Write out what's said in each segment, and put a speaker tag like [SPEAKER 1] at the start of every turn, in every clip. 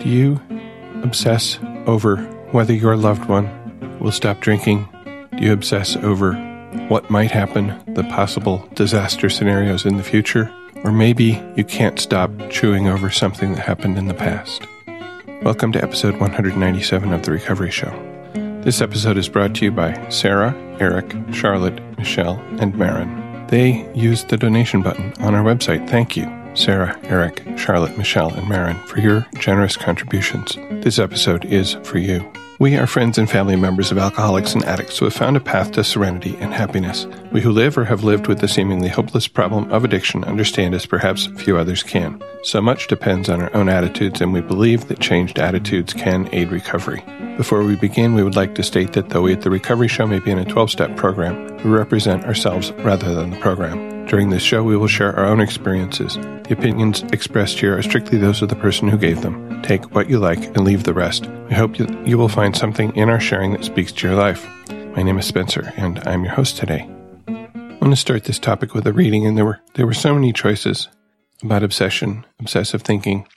[SPEAKER 1] Do you obsess over whether your loved one will stop drinking? Do you obsess over what might happen, the possible disaster scenarios in the future? Or maybe you can't stop chewing over something that happened in the past. Welcome to episode 197 of The Recovery Show. This episode is brought to you by Sarah, Eric, Charlotte, Michelle, and Marin. They used the donation button on our website. Thank you. Sarah, Eric, Charlotte, Michelle, and Marin for your generous contributions. This episode is for you. We are friends and family members of alcoholics and addicts who have found a path to serenity and happiness. We who live or have lived with the seemingly hopeless problem of addiction understand as perhaps few others can. So much depends on our own attitudes, and we believe that changed attitudes can aid recovery. Before we begin, we would like to state that though we at the Recovery Show may be in a 12 step program, we represent ourselves rather than the program. During this show, we will share our own experiences. The opinions expressed here are strictly those of the person who gave them. Take what you like and leave the rest. We hope you, you will find something in our sharing that speaks to your life. My name is Spencer, and I'm your host today. I want to start this topic with a reading, and there were there were so many choices about obsession, obsessive thinking,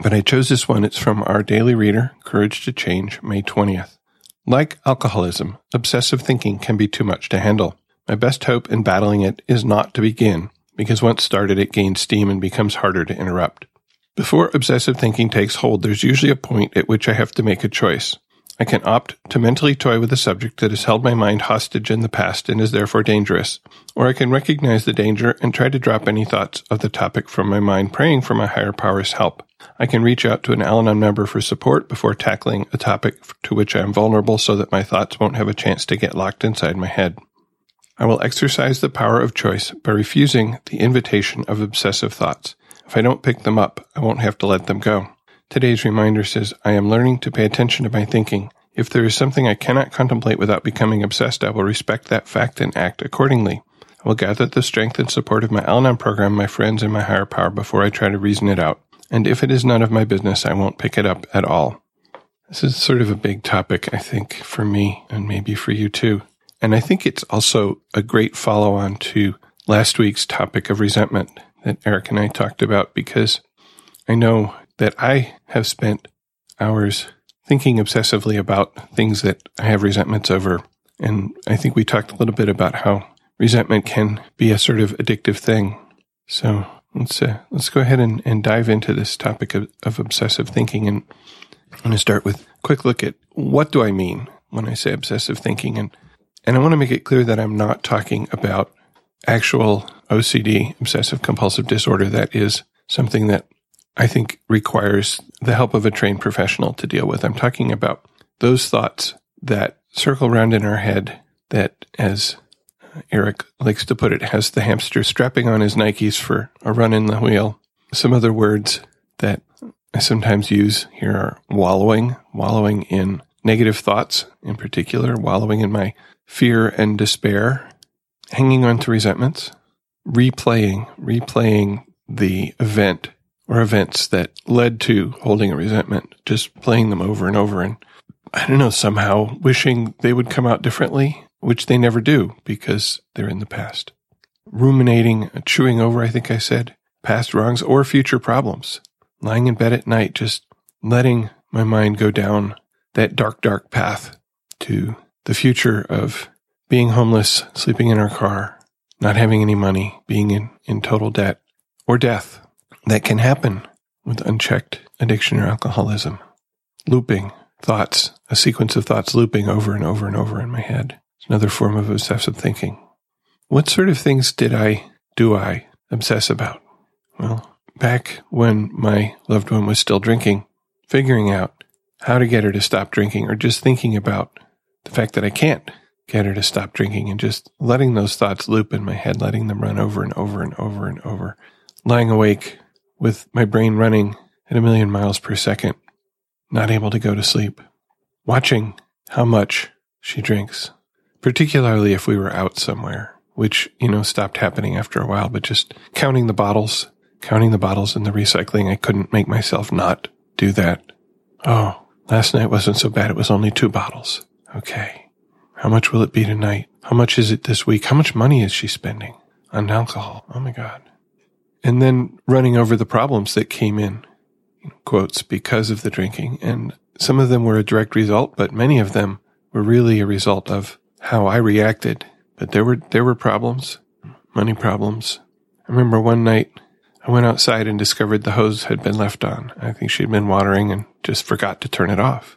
[SPEAKER 1] but I chose this one. It's from our daily reader, Courage to Change, May 20th. Like alcoholism, obsessive thinking can be too much to handle. My best hope in battling it is not to begin, because once started, it gains steam and becomes harder to interrupt. Before obsessive thinking takes hold, there's usually a point at which I have to make a choice. I can opt to mentally toy with a subject that has held my mind hostage in the past and is therefore dangerous, or I can recognize the danger and try to drop any thoughts of the topic from my mind, praying for my higher power's help. I can reach out to an Al Anon member for support before tackling a topic to which I am vulnerable so that my thoughts won't have a chance to get locked inside my head. I will exercise the power of choice by refusing the invitation of obsessive thoughts. If I don't pick them up, I won't have to let them go. Today's reminder says, I am learning to pay attention to my thinking. If there is something I cannot contemplate without becoming obsessed, I will respect that fact and act accordingly. I will gather the strength and support of my Al program, my friends, and my higher power before I try to reason it out. And if it is none of my business, I won't pick it up at all. This is sort of a big topic, I think, for me and maybe for you too. And I think it's also a great follow on to last week's topic of resentment that Eric and I talked about because I know that I have spent hours thinking obsessively about things that I have resentments over. And I think we talked a little bit about how resentment can be a sort of addictive thing. So let's uh, let's go ahead and, and dive into this topic of, of obsessive thinking. And I'm going to start with a quick look at what do I mean when I say obsessive thinking and and I want to make it clear that I'm not talking about actual OCD, obsessive compulsive disorder. That is something that I think requires the help of a trained professional to deal with. I'm talking about those thoughts that circle around in our head that, as Eric likes to put it, has the hamster strapping on his Nikes for a run in the wheel. Some other words that I sometimes use here are wallowing, wallowing in negative thoughts in particular, wallowing in my fear and despair, hanging on to resentments, replaying, replaying the event or events that led to holding a resentment, just playing them over and over. And I don't know, somehow wishing they would come out differently, which they never do because they're in the past. Ruminating, chewing over, I think I said, past wrongs or future problems. Lying in bed at night, just letting my mind go down that dark, dark path to the future of being homeless, sleeping in our car, not having any money, being in, in total debt, or death that can happen with unchecked addiction or alcoholism. Looping thoughts, a sequence of thoughts looping over and over and over in my head. It's another form of obsessive thinking. What sort of things did I, do I obsess about? Well, back when my loved one was still drinking, figuring out how to get her to stop drinking or just thinking about the fact that I can't get her to stop drinking and just letting those thoughts loop in my head, letting them run over and over and over and over, lying awake with my brain running at a million miles per second, not able to go to sleep, watching how much she drinks, particularly if we were out somewhere, which, you know, stopped happening after a while, but just counting the bottles, counting the bottles in the recycling. I couldn't make myself not do that. Oh, last night wasn't so bad. It was only two bottles. Okay. How much will it be tonight? How much is it this week? How much money is she spending on alcohol? Oh my God. And then running over the problems that came in quotes because of the drinking. And some of them were a direct result, but many of them were really a result of how I reacted. But there were, there were problems, money problems. I remember one night I went outside and discovered the hose had been left on. I think she'd been watering and just forgot to turn it off.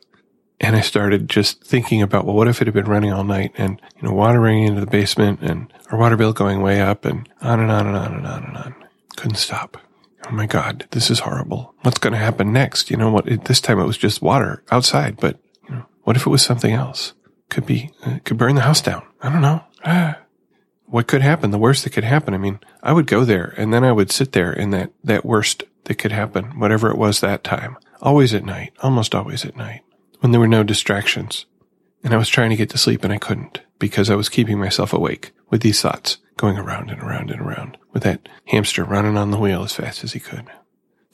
[SPEAKER 1] And I started just thinking about, well, what if it had been running all night and, you know, water running into the basement and our water bill going way up and on and on and on and on and on. Couldn't stop. Oh my God, this is horrible. What's going to happen next? You know what? It, this time it was just water outside, but you know, what if it was something else? Could be, uh, could burn the house down. I don't know. Ah. What could happen? The worst that could happen. I mean, I would go there and then I would sit there in that, that worst that could happen, whatever it was that time. Always at night, almost always at night, when there were no distractions. And I was trying to get to sleep and I couldn't because I was keeping myself awake with these thoughts going around and around and around with that hamster running on the wheel as fast as he could.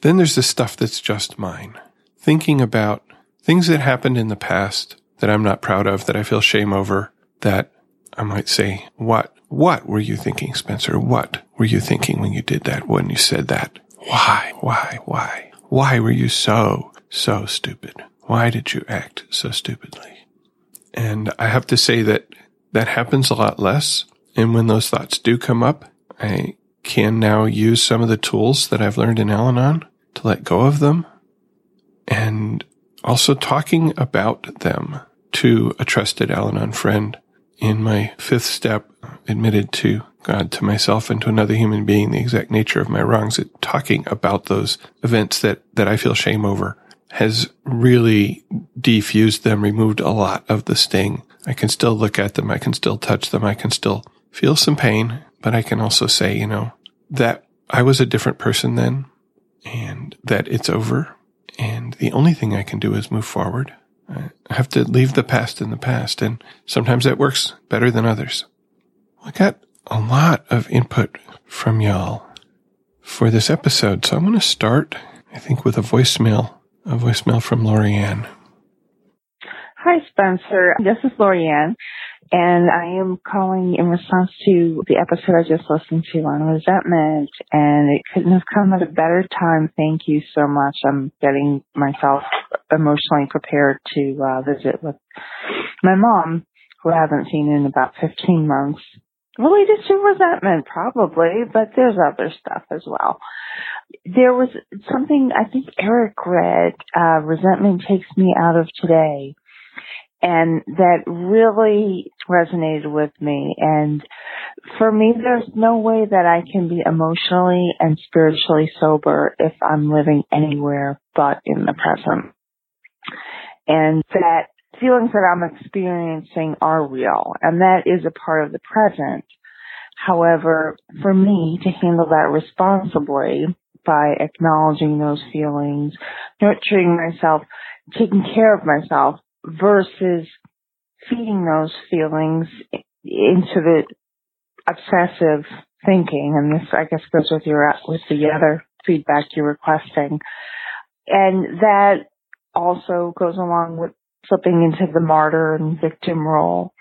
[SPEAKER 1] Then there's the stuff that's just mine. Thinking about things that happened in the past that I'm not proud of, that I feel shame over, that I might say, what, what were you thinking, Spencer? What were you thinking when you did that, when you said that? Why, why, why? Why were you so, so stupid? Why did you act so stupidly? And I have to say that that happens a lot less. And when those thoughts do come up, I can now use some of the tools that I've learned in Al Anon to let go of them and also talking about them to a trusted Al Anon friend. In my fifth step, admitted to God, to myself and to another human being, the exact nature of my wrongs, it, talking about those events that, that I feel shame over has really defused them, removed a lot of the sting. I can still look at them. I can still touch them. I can still feel some pain, but I can also say, you know, that I was a different person then and that it's over. And the only thing I can do is move forward. I have to leave the past in the past. And sometimes that works better than others. I got a lot of input from y'all for this episode. So I'm going to start, I think, with a voicemail, a voicemail from Lorianne.
[SPEAKER 2] Hi, Spencer. This is Lorianne and I am calling in response to the episode I just listened to on resentment, and it couldn't have come at a better time. Thank you so much. I'm getting myself emotionally prepared to uh, visit with my mom, who I haven't seen in about 15 months. Related to resentment, probably, but there's other stuff as well. There was something I think Eric read, uh, resentment takes me out of today and that really resonated with me. And for me, there's no way that I can be emotionally and spiritually sober if I'm living anywhere but in the present. And that feelings that I'm experiencing are real, and that is a part of the present. However, for me to handle that responsibly by acknowledging those feelings, nurturing myself, taking care of myself, versus feeding those feelings into the obsessive thinking. And this, I guess, goes with your, with the other feedback you're requesting. And that also goes along with slipping into the martyr and victim role.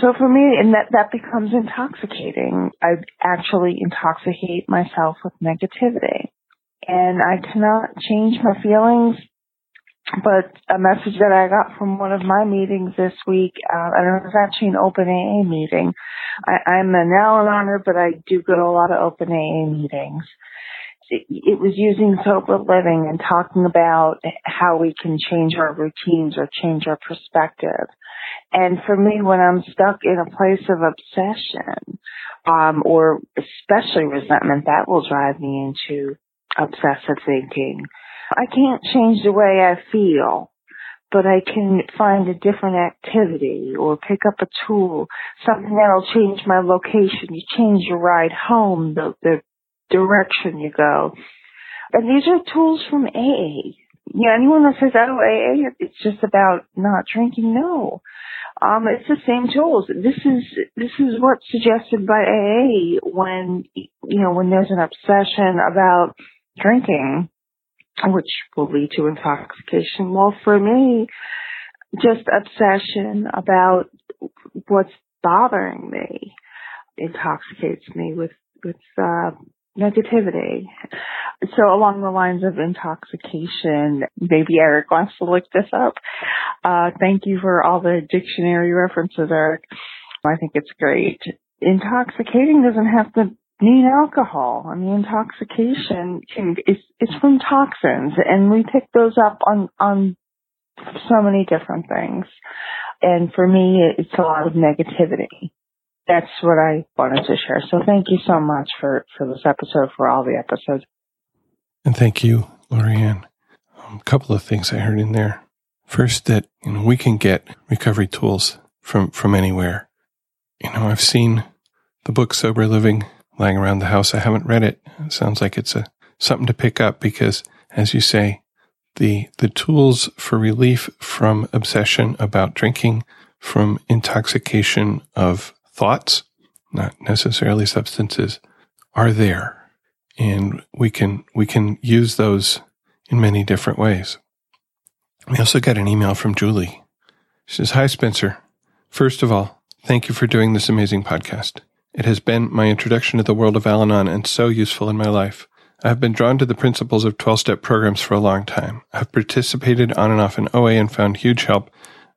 [SPEAKER 2] So for me, and that, that becomes intoxicating. I actually intoxicate myself with negativity. And I cannot change my feelings but a message that I got from one of my meetings this week, uh, and it was actually an open AA meeting. I, I'm an Al-Anoner, but I do go to a lot of open AA meetings. It, was using sober living and talking about how we can change our routines or change our perspective. And for me, when I'm stuck in a place of obsession, um, or especially resentment, that will drive me into obsessive thinking I can't change the way I feel, but I can find a different activity or pick up a tool, something that'll change my location. You change your ride home, the, the direction you go. And these are tools from AA. Know, anyone that says, oh, AA, it's just about not drinking, no. Um, it's the same tools. This is, this is what's suggested by AA when, you know, when there's an obsession about drinking which will lead to intoxication. Well, for me, just obsession about what's bothering me intoxicates me with with uh,
[SPEAKER 3] negativity. So along the lines of intoxication, maybe Eric wants to look this up. Uh, thank you for all the dictionary references, Eric. I think it's great. Intoxicating doesn't have to mean alcohol. I mean, intoxication can, is, it's from toxins and we pick those up on, on so many different things. And for me, it's a lot of negativity. That's what I wanted to share. So thank you so much for, for this episode, for all the episodes.
[SPEAKER 1] And thank you, Lorianne. Um, a couple of things I heard in there. First, that you know we can get recovery tools from from anywhere. You know, I've seen the book Sober Living lying around the house. I haven't read it. It sounds like it's a something to pick up because, as you say, the the tools for relief from obsession about drinking, from intoxication of thoughts, not necessarily substances, are there, and we can we can use those in many different ways. We also got an email from Julie. She says, "Hi Spencer. First of all, thank you for doing this amazing podcast. It has been my introduction to the world of Al-Anon and so useful in my life." I have been drawn to the principles of 12 step programs for a long time. I have participated on and off in OA and found huge help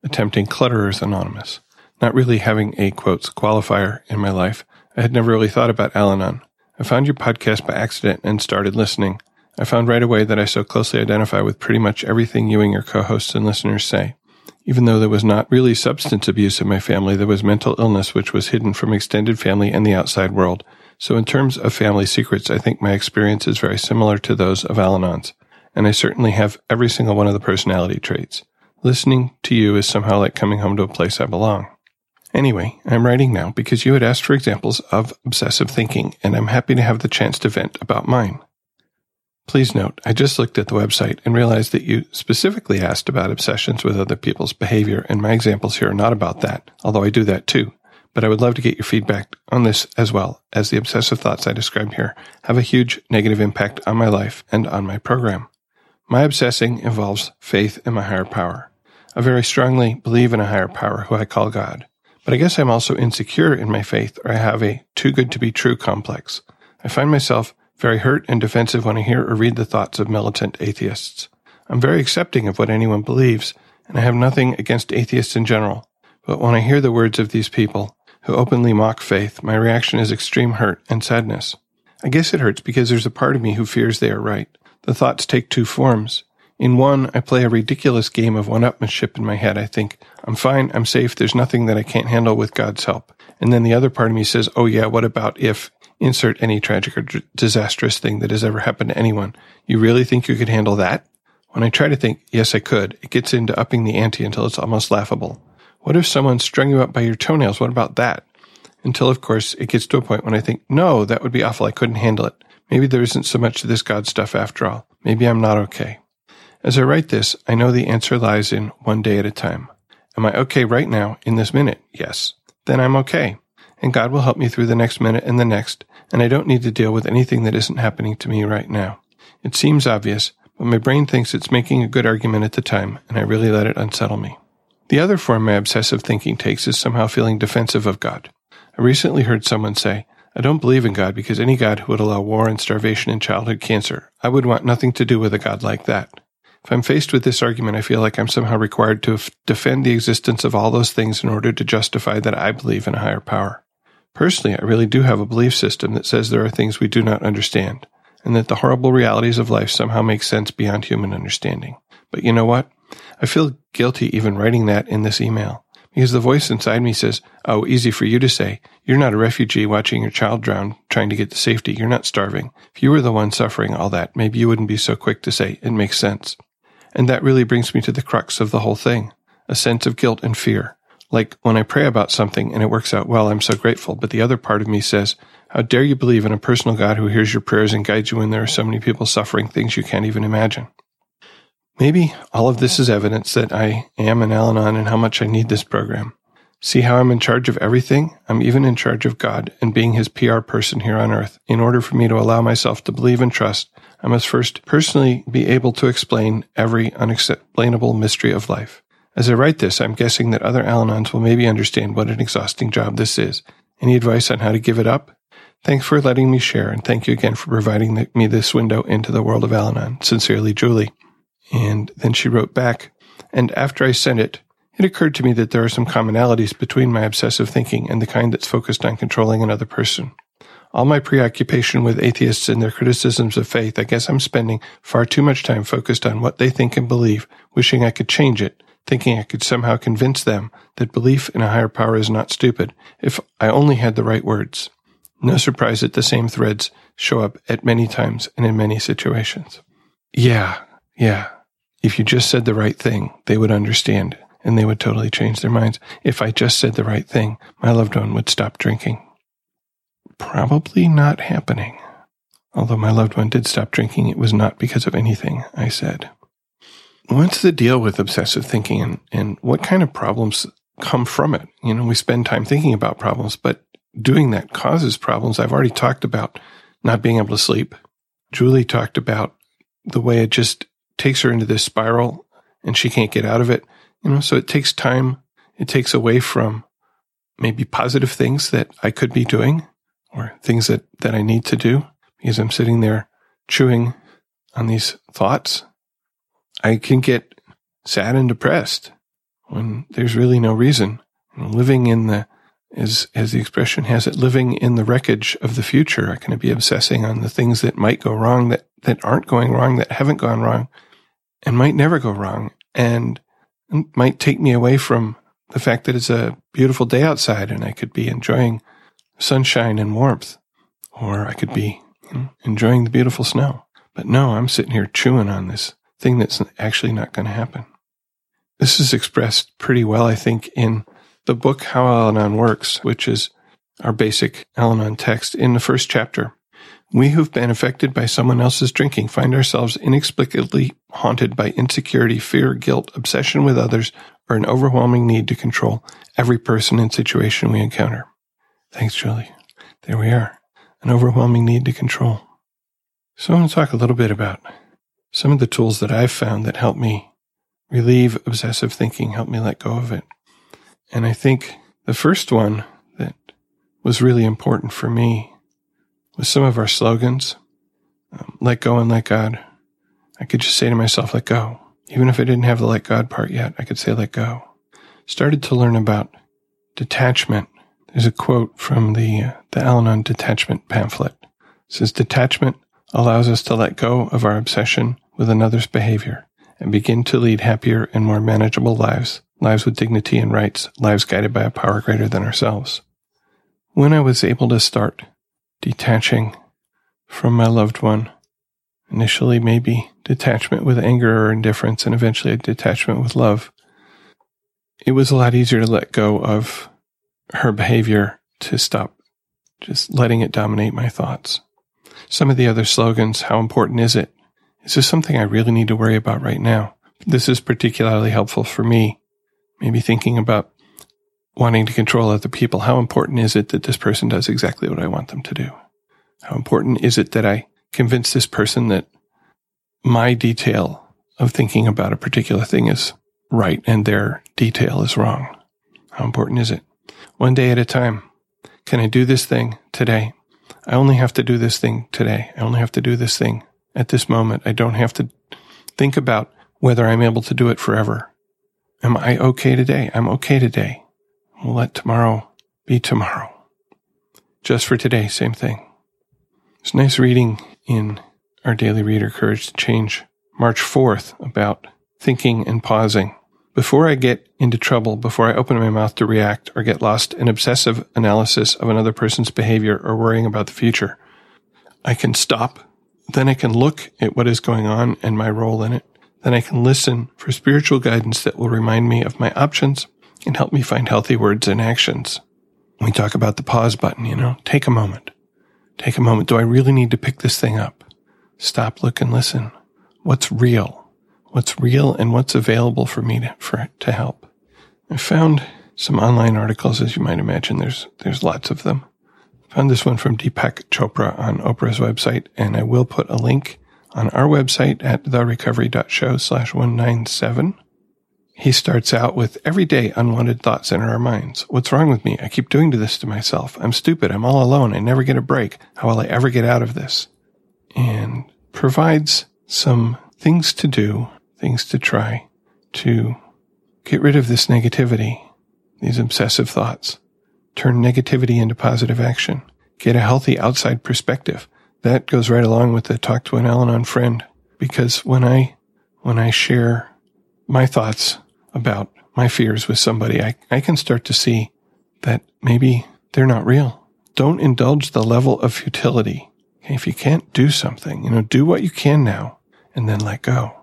[SPEAKER 1] attempting Clutterers Anonymous. Not really having a quotes qualifier in my life, I had never really thought about Al Anon. I found your podcast by accident and started listening. I found right away that I so closely identify with pretty much everything you and your co hosts and listeners say. Even though there was not really substance abuse in my family, there was mental illness which was hidden from extended family and the outside world. So in terms of family secrets, I think my experience is very similar to those of Al-Anon's, and I certainly have every single one of the personality traits. Listening to you is somehow like coming home to a place I belong. Anyway, I'm writing now because you had asked for examples of obsessive thinking, and I'm happy to have the chance to vent about mine. Please note, I just looked at the website and realized that you specifically asked about obsessions with other people's behavior, and my examples here are not about that, although I do that too but I would love to get your feedback on this as well, as the obsessive thoughts I described here have a huge negative impact on my life and on my program. My obsessing involves faith in my higher power. I very strongly believe in a higher power who I call God, but I guess I'm also insecure in my faith or I have a too good to be true complex. I find myself very hurt and defensive when I hear or read the thoughts of militant atheists. I'm very accepting of what anyone believes, and I have nothing against atheists in general. But when I hear the words of these people, who openly mock faith, my reaction is extreme hurt and sadness. I guess it hurts because there's a part of me who fears they are right. The thoughts take two forms. In one, I play a ridiculous game of one-upmanship in my head. I think, I'm fine, I'm safe, there's nothing that I can't handle with God's help. And then the other part of me says, oh yeah, what about if, insert any tragic or d- disastrous thing that has ever happened to anyone. You really think you could handle that? When I try to think, yes, I could, it gets into upping the ante until it's almost laughable. What if someone strung you up by your toenails? What about that? Until, of course, it gets to a point when I think, no, that would be awful. I couldn't handle it. Maybe there isn't so much to this God stuff after all. Maybe I'm not okay. As I write this, I know the answer lies in one day at a time. Am I okay right now, in this minute? Yes. Then I'm okay. And God will help me through the next minute and the next, and I don't need to deal with anything that isn't happening to me right now. It seems obvious, but my brain thinks it's making a good argument at the time, and I really let it unsettle me. The other form my obsessive thinking takes is somehow feeling defensive of God. I recently heard someone say, I don't believe in God because any God who would allow war and starvation and childhood cancer, I would want nothing to do with a God like that. If I'm faced with this argument, I feel like I'm somehow required to f- defend the existence of all those things in order to justify that I believe in a higher power. Personally, I really do have a belief system that says there are things we do not understand, and that the horrible realities of life somehow make sense beyond human understanding. But you know what? I feel guilty even writing that in this email because the voice inside me says, Oh, easy for you to say. You're not a refugee watching your child drown, trying to get to safety. You're not starving. If you were the one suffering all that, maybe you wouldn't be so quick to say, It makes sense. And that really brings me to the crux of the whole thing a sense of guilt and fear. Like when I pray about something and it works out well, I'm so grateful. But the other part of me says, How dare you believe in a personal God who hears your prayers and guides you when there are so many people suffering things you can't even imagine? Maybe all of this is evidence that I am an Al Anon and how much I need this program. See how I'm in charge of everything? I'm even in charge of God and being his PR person here on earth. In order for me to allow myself to believe and trust, I must first personally be able to explain every unexplainable mystery of life. As I write this, I'm guessing that other Al Anons will maybe understand what an exhausting job this is. Any advice on how to give it up? Thanks for letting me share, and thank you again for providing me this window into the world of Al Anon. Sincerely, Julie. And then she wrote back, and after I sent it, it occurred to me that there are some commonalities between my obsessive thinking and the kind that's focused on controlling another person. All my preoccupation with atheists and their criticisms of faith, I guess I'm spending far too much time focused on what they think and believe, wishing I could change it, thinking I could somehow convince them that belief in a higher power is not stupid if I only had the right words. No surprise that the same threads show up at many times and in many situations. Yeah, yeah. If you just said the right thing, they would understand and they would totally change their minds. If I just said the right thing, my loved one would stop drinking probably not happening. Although my loved one did stop drinking, it was not because of anything I said. What's the deal with obsessive thinking and, and what kind of problems come from it? You know, we spend time thinking about problems, but doing that causes problems. I've already talked about not being able to sleep. Julie talked about the way it just takes her into this spiral and she can't get out of it. You know, so it takes time. It takes away from maybe positive things that I could be doing or things that, that I need to do because I'm sitting there chewing on these thoughts, I can get sad and depressed when there's really no reason. Living in the, as, as the expression has it, living in the wreckage of the future. I can be obsessing on the things that might go wrong, that, that aren't going wrong, that haven't gone wrong, and might never go wrong, and might take me away from the fact that it's a beautiful day outside and I could be enjoying sunshine and warmth, or I could be enjoying the beautiful snow. But no, I'm sitting here chewing on this thing that's actually not going to happen. This is expressed pretty well, I think, in the book How Al Anon Works, which is our basic Al Anon text in the first chapter. We who've been affected by someone else's drinking find ourselves inexplicably haunted by insecurity, fear, guilt, obsession with others, or an overwhelming need to control every person and situation we encounter. Thanks, Julie. There we are. An overwhelming need to control. So I'm going to talk a little bit about some of the tools that I've found that help me relieve obsessive thinking, help me let go of it. And I think the first one that was really important for me was some of our slogans. Um, let go and let God. I could just say to myself, let go. Even if I didn't have the let God part yet, I could say let go. Started to learn about detachment there's a quote from the, uh, the Al Anon detachment pamphlet. It says, detachment allows us to let go of our obsession with another's behavior and begin to lead happier and more manageable lives, lives with dignity and rights, lives guided by a power greater than ourselves. When I was able to start detaching from my loved one, initially maybe detachment with anger or indifference, and eventually a detachment with love, it was a lot easier to let go of her behavior to stop just letting it dominate my thoughts. Some of the other slogans, how important is it? Is this something I really need to worry about right now? This is particularly helpful for me. Maybe thinking about wanting to control other people. How important is it that this person does exactly what I want them to do? How important is it that I convince this person that my detail of thinking about a particular thing is right and their detail is wrong? How important is it? One day at a time. Can I do this thing today? I only have to do this thing today. I only have to do this thing at this moment. I don't have to think about whether I'm able to do it forever. Am I okay today? I'm okay today. We'll let tomorrow be tomorrow. Just for today, same thing. It's nice reading in our daily reader, Courage to Change, March 4th, about thinking and pausing. Before I get into trouble, before I open my mouth to react or get lost in obsessive analysis of another person's behavior or worrying about the future, I can stop. Then I can look at what is going on and my role in it. Then I can listen for spiritual guidance that will remind me of my options and help me find healthy words and actions. We talk about the pause button, you know, take a moment. Take a moment. Do I really need to pick this thing up? Stop, look, and listen. What's real? What's real and what's available for me to, for, to help. I found some online articles, as you might imagine. There's, there's lots of them. I found this one from Deepak Chopra on Oprah's website, and I will put a link on our website at therecovery.show slash 197. he starts out with everyday unwanted thoughts enter our minds. What's wrong with me? I keep doing this to myself. I'm stupid. I'm all alone. I never get a break. How will I ever get out of this? And provides some things to do, things to try to get rid of this negativity, these obsessive thoughts, turn negativity into positive action, get a healthy outside perspective. That goes right along with the talk to an Al-Anon friend because when I, when I share my thoughts about my fears with somebody, I, I can start to see that maybe they're not real. Don't indulge the level of futility. If you can't do something, you know, do what you can now and then let go.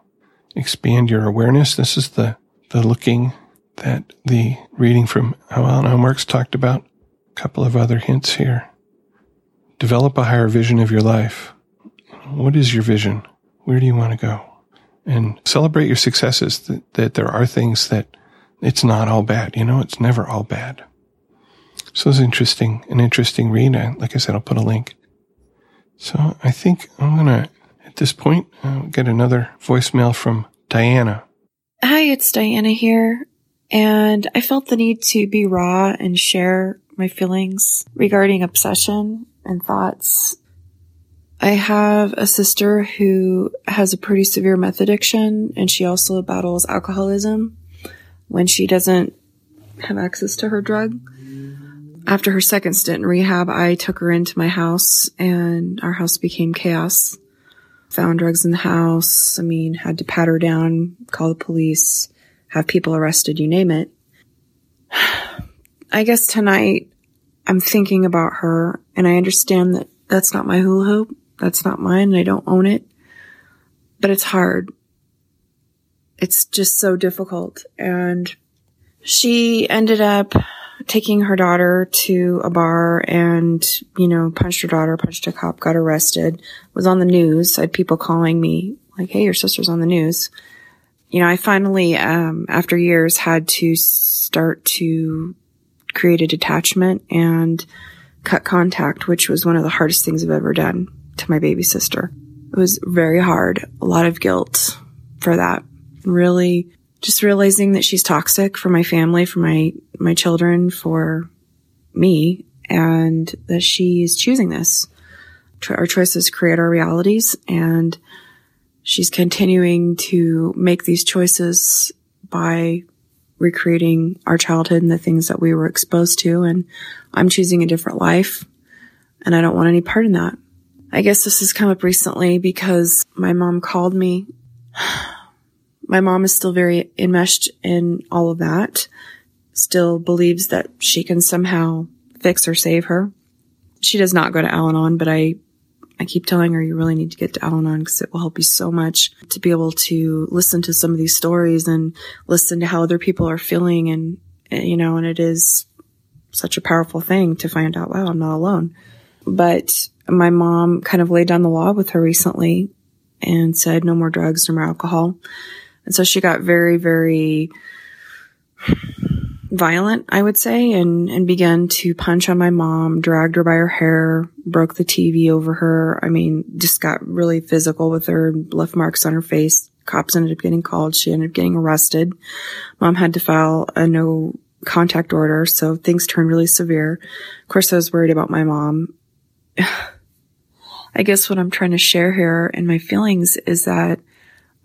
[SPEAKER 1] Expand your awareness. This is the, the looking that the reading from How Al Works talked about. A couple of other hints here. Develop a higher vision of your life. What is your vision? Where do you want to go? And celebrate your successes, that, that there are things that it's not all bad. You know, it's never all bad. So it's interesting, an interesting read. Like I said, I'll put a link. So I think I'm going to, at this point, uh, get another voicemail from Diana.
[SPEAKER 4] Hi, it's Diana here. And I felt the need to be raw and share my feelings regarding obsession and thoughts. I have a sister who has a pretty severe meth addiction and she also battles alcoholism when she doesn't have access to her drug. After her second stint in rehab, I took her into my house and our house became chaos. Found drugs in the house. I mean, had to pat her down, call the police, have people arrested, you name it. I guess tonight I'm thinking about her and I understand that that's not my hula hoop. That's not mine. and I don't own it, but it's hard. It's just so difficult. And she ended up taking her daughter to a bar and, you know, punched her daughter, punched a cop, got arrested, was on the news. I had people calling me like, Hey, your sister's on the news. You know, I finally, um, after years had to start to create a detachment and cut contact, which was one of the hardest things I've ever done to my baby sister. It was very hard. A lot of guilt for that. Really just realizing that she's toxic for my family, for my, my children, for me, and that she's choosing this. Our choices create our realities and she's continuing to make these choices by recreating our childhood and the things that we were exposed to. And I'm choosing a different life and I don't want any part in that. I guess this has come up recently because my mom called me. My mom is still very enmeshed in all of that, still believes that she can somehow fix or save her. She does not go to Al Anon, but I I keep telling her you really need to get to Al Anon because it will help you so much to be able to listen to some of these stories and listen to how other people are feeling and, you know, and it is such a powerful thing to find out, wow, I'm not alone. But my mom kind of laid down the law with her recently and said no more drugs, no more alcohol. And so she got very, very violent, I would say, and, and began to punch on my mom, dragged her by her hair, broke the TV over her. I mean, just got really physical with her, left marks on her face. Cops ended up getting called. She ended up getting arrested. Mom had to file a no contact order. So things turned really severe. Of course, I was worried about my mom. I guess what I'm trying to share here and my feelings is that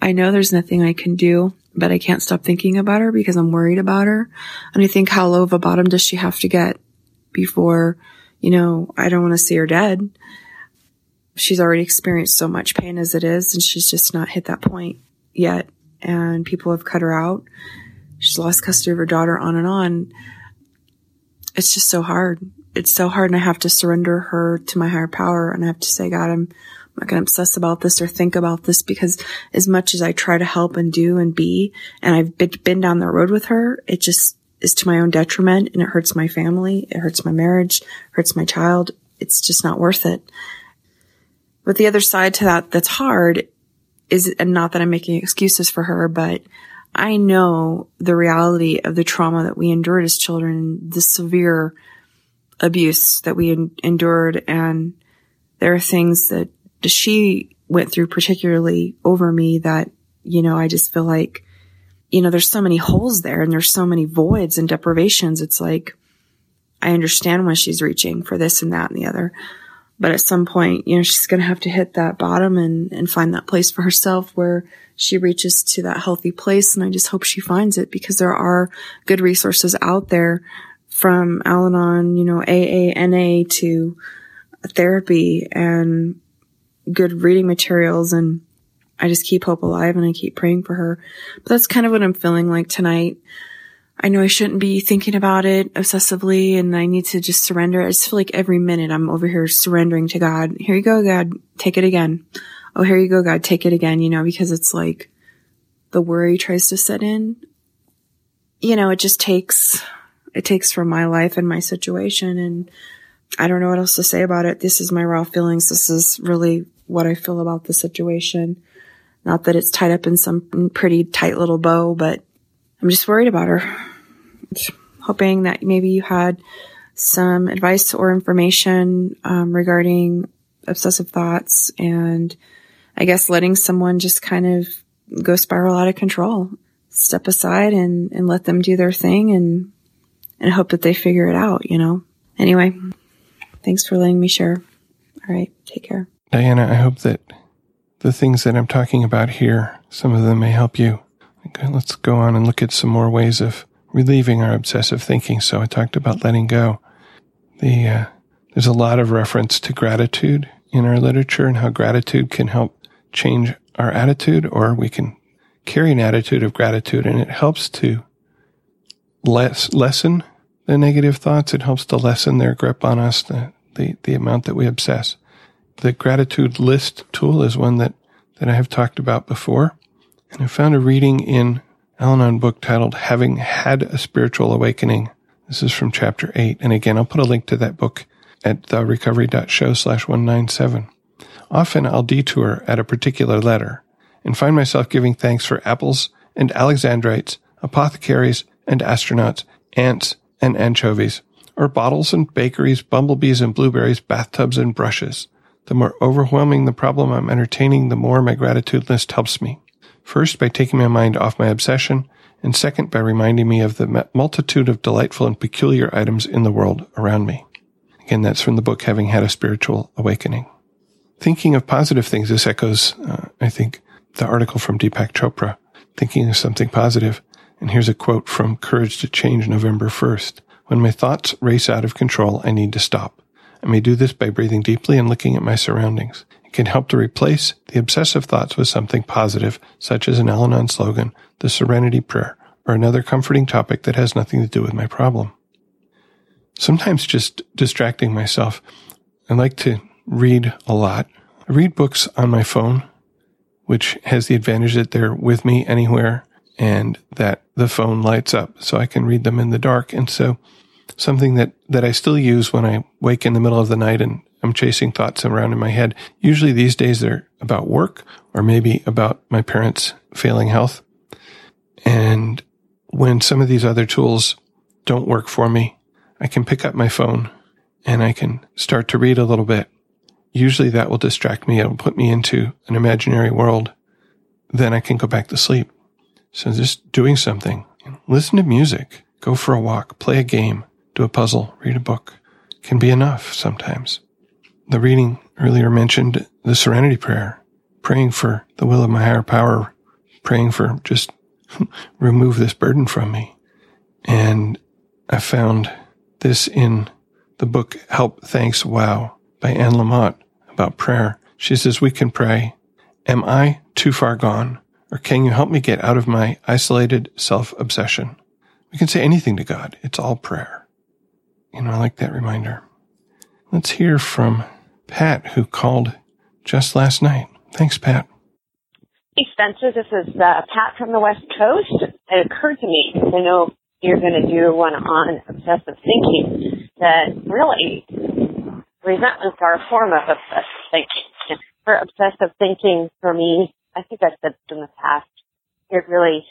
[SPEAKER 4] I know there's nothing I can do but I can't stop thinking about her because I'm worried about her. And I think how low of a bottom does she have to get before, you know, I don't want to see her dead. She's already experienced so much pain as it is, and she's just not hit that point yet. And people have cut her out. She's lost custody of her daughter on and on. It's just so hard. It's so hard. And I have to surrender her to my higher power. And I have to say, God, I'm, I'm not going to obsess about this or think about this because as much as I try to help and do and be, and I've been down the road with her, it just is to my own detriment and it hurts my family. It hurts my marriage, hurts my child. It's just not worth it. But the other side to that that's hard is, and not that I'm making excuses for her, but I know the reality of the trauma that we endured as children, the severe abuse that we endured. And there are things that she went through particularly over me that, you know, I just feel like you know, there's so many holes there and there's so many voids and deprivations. It's like, I understand when she's reaching for this and that and the other. But at some point, you know, she's going to have to hit that bottom and, and find that place for herself where she reaches to that healthy place. And I just hope she finds it because there are good resources out there from Al Anon, you know, AANA to therapy and good reading materials. And I just keep hope alive and I keep praying for her. But that's kind of what I'm feeling like tonight. I know I shouldn't be thinking about it obsessively and I need to just surrender. I just feel like every minute I'm over here surrendering to God. Here you go, God. Take it again. Oh, here you go, God. Take it again, you know, because it's like the worry tries to set in. You know, it just takes, it takes from my life and my situation. And I don't know what else to say about it. This is my raw feelings. This is really what I feel about the situation. Not that it's tied up in some pretty tight little bow, but I'm just worried about her. Hoping that maybe you had some advice or information um, regarding obsessive thoughts and I guess letting someone just kind of go spiral out of control. Step aside and, and let them do their thing and and hope that they figure it out, you know. Anyway, thanks for letting me share. All right, take care.
[SPEAKER 1] Diana, I hope that the things that I'm talking about here, some of them may help you. Okay, let's go on and look at some more ways of relieving our obsessive thinking. So I talked about letting go. The uh, there's a lot of reference to gratitude in our literature and how gratitude can help change our attitude, or we can carry an attitude of gratitude, and it helps to less lessen the negative thoughts. It helps to lessen their grip on us, the the, the amount that we obsess. The gratitude list tool is one that that I have talked about before. And I found a reading in Al book titled Having Had a Spiritual Awakening. This is from chapter 8. And again, I'll put a link to that book at therecovery.show slash 197. Often I'll detour at a particular letter and find myself giving thanks for apples and alexandrites, apothecaries and astronauts, ants and anchovies, or bottles and bakeries, bumblebees and blueberries, bathtubs and brushes. The more overwhelming the problem I'm entertaining, the more my gratitude list helps me. First, by taking my mind off my obsession, and second, by reminding me of the multitude of delightful and peculiar items in the world around me. Again, that's from the book Having Had a Spiritual Awakening. Thinking of positive things, this echoes, uh, I think, the article from Deepak Chopra, thinking of something positive. And here's a quote from Courage to Change, November 1st. When my thoughts race out of control, I need to stop. I may do this by breathing deeply and looking at my surroundings. It can help to replace the obsessive thoughts with something positive, such as an Al Anon slogan, the Serenity Prayer, or another comforting topic that has nothing to do with my problem. Sometimes just distracting myself. I like to read a lot. I read books on my phone, which has the advantage that they're with me anywhere and that the phone lights up so I can read them in the dark. And so something that, that I still use when I wake in the middle of the night and I'm chasing thoughts around in my head. Usually these days they're about work or maybe about my parents' failing health. And when some of these other tools don't work for me, I can pick up my phone and I can start to read a little bit. Usually that will distract me. It'll put me into an imaginary world. Then I can go back to sleep. So just doing something, listen to music, go for a walk, play a game, do a puzzle, read a book can be enough sometimes the reading earlier mentioned the serenity prayer, praying for the will of my higher power, praying for just remove this burden from me. And I found this in the book Help, Thanks, Wow by Anne Lamott about prayer. She says, we can pray, am I too far gone? Or can you help me get out of my isolated self obsession? We can say anything to God. It's all prayer. You know, I like that reminder. Let's hear from Pat, who called just last night. Thanks, Pat.
[SPEAKER 5] Hey, Spencer. This is uh, Pat from the West Coast. It occurred to me, I know you're going to do one on obsessive thinking, that really resentments are a form of obsessive thinking. For obsessive thinking, for me, I think I've said in the past, it really,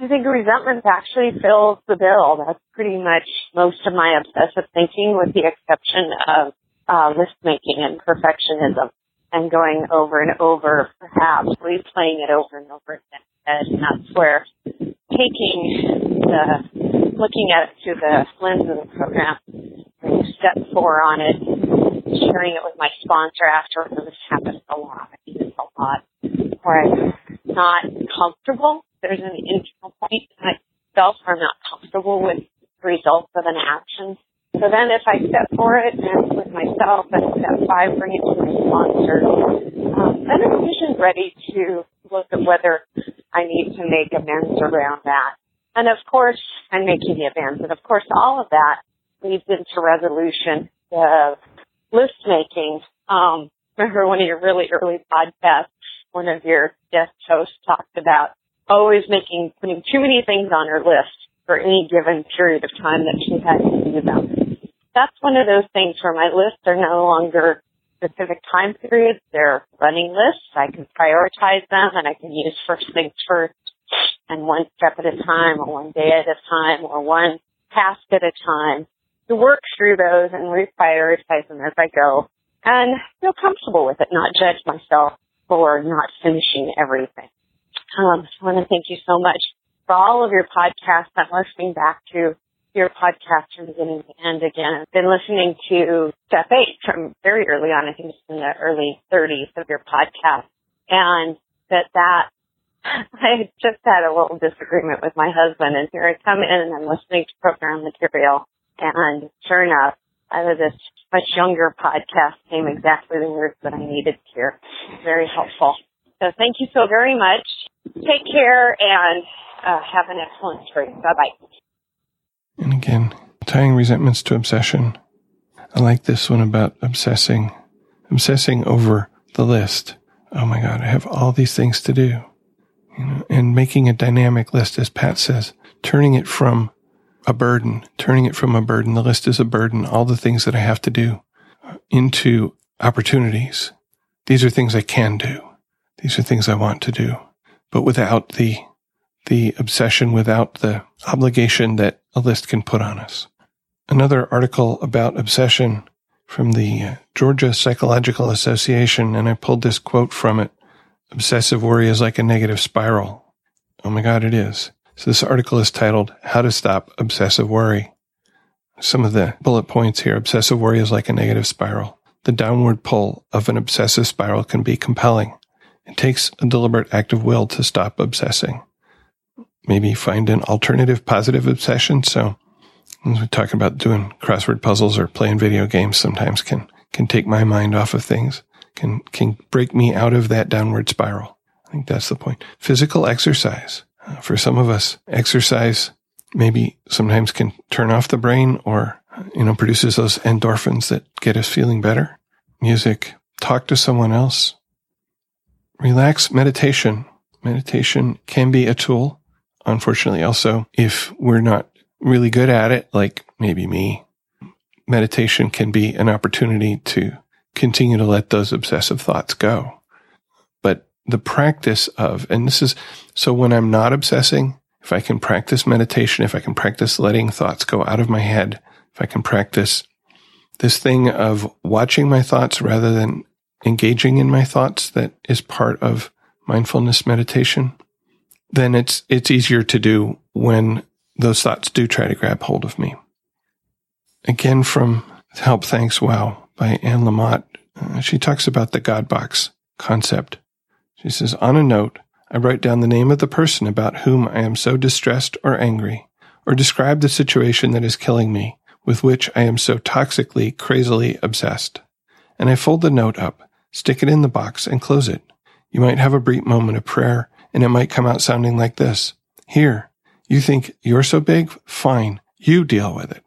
[SPEAKER 5] I think resentment actually fills the bill. That's pretty much most of my obsessive thinking with the exception of uh, list making and perfectionism. and going over and over, perhaps replaying it over and over again. And that's where taking the, looking at it through the lens of the program, step four on it, sharing it with my sponsor after this happens a lot. I mean, it's a lot where I'm not comfortable. There's an internal point myself where I'm not comfortable with the results of an action. So then if I step four it and with myself and step five, bring it to my sponsor, um, then I'm usually ready to look at whether I need to make amends around that. And of course, I'm making the amends. And of course, all of that leads into resolution of list making. Um, remember one of your really early podcasts, one of your guest hosts talked about always making, putting too many things on her list for any given period of time that she had to do them. That's one of those things where my lists are no longer specific time periods. They're running lists. I can prioritize them and I can use first things first and one step at a time or one day at a time or one task at a time to work through those and reprioritize them as I go and feel comfortable with it, not judge myself for not finishing everything. Um, I want to thank you so much for all of your podcasts. I'm listening back to your podcast from beginning to end again. I've been listening to step eight from very early on. I think it's in the early 30s of your podcast. And that that I just had a little disagreement with my husband and here I come in and I'm listening to program material and sure enough, out of this much younger podcast came exactly the words that I needed here. Very helpful. So thank you so very much. Take care and uh, have an excellent spring. Bye bye.
[SPEAKER 1] And again, tying resentments to obsession. I like this one about obsessing, obsessing over the list. Oh my God, I have all these things to do. You know, and making a dynamic list, as Pat says, turning it from a burden, turning it from a burden. The list is a burden. All the things that I have to do into opportunities. These are things I can do. These are things I want to do, but without the, the obsession, without the obligation that a list can put on us. Another article about obsession from the uh, Georgia Psychological Association, and I pulled this quote from it. Obsessive worry is like a negative spiral. Oh my God, it is. So this article is titled How to Stop Obsessive Worry. Some of the bullet points here. Obsessive worry is like a negative spiral. The downward pull of an obsessive spiral can be compelling. It takes a deliberate act of will to stop obsessing. Maybe find an alternative positive obsession. So we're talking about doing crossword puzzles or playing video games sometimes can, can take my mind off of things, can, can break me out of that downward spiral. I think that's the point. Physical exercise. For some of us, exercise maybe sometimes can turn off the brain or, you know, produces those endorphins that get us feeling better. Music, talk to someone else, relax meditation. Meditation can be a tool. Unfortunately, also, if we're not really good at it, like maybe me, meditation can be an opportunity to continue to let those obsessive thoughts go. The practice of, and this is, so when I'm not obsessing, if I can practice meditation, if I can practice letting thoughts go out of my head, if I can practice this thing of watching my thoughts rather than engaging in my thoughts that is part of mindfulness meditation, then it's, it's easier to do when those thoughts do try to grab hold of me. Again, from Help Thanks Wow by Anne Lamott, uh, she talks about the God box concept. She says, on a note, I write down the name of the person about whom I am so distressed or angry, or describe the situation that is killing me, with which I am so toxically, crazily obsessed. And I fold the note up Stick it in the box and close it. You might have a brief moment of prayer and it might come out sounding like this. Here, you think you're so big? Fine. You deal with it.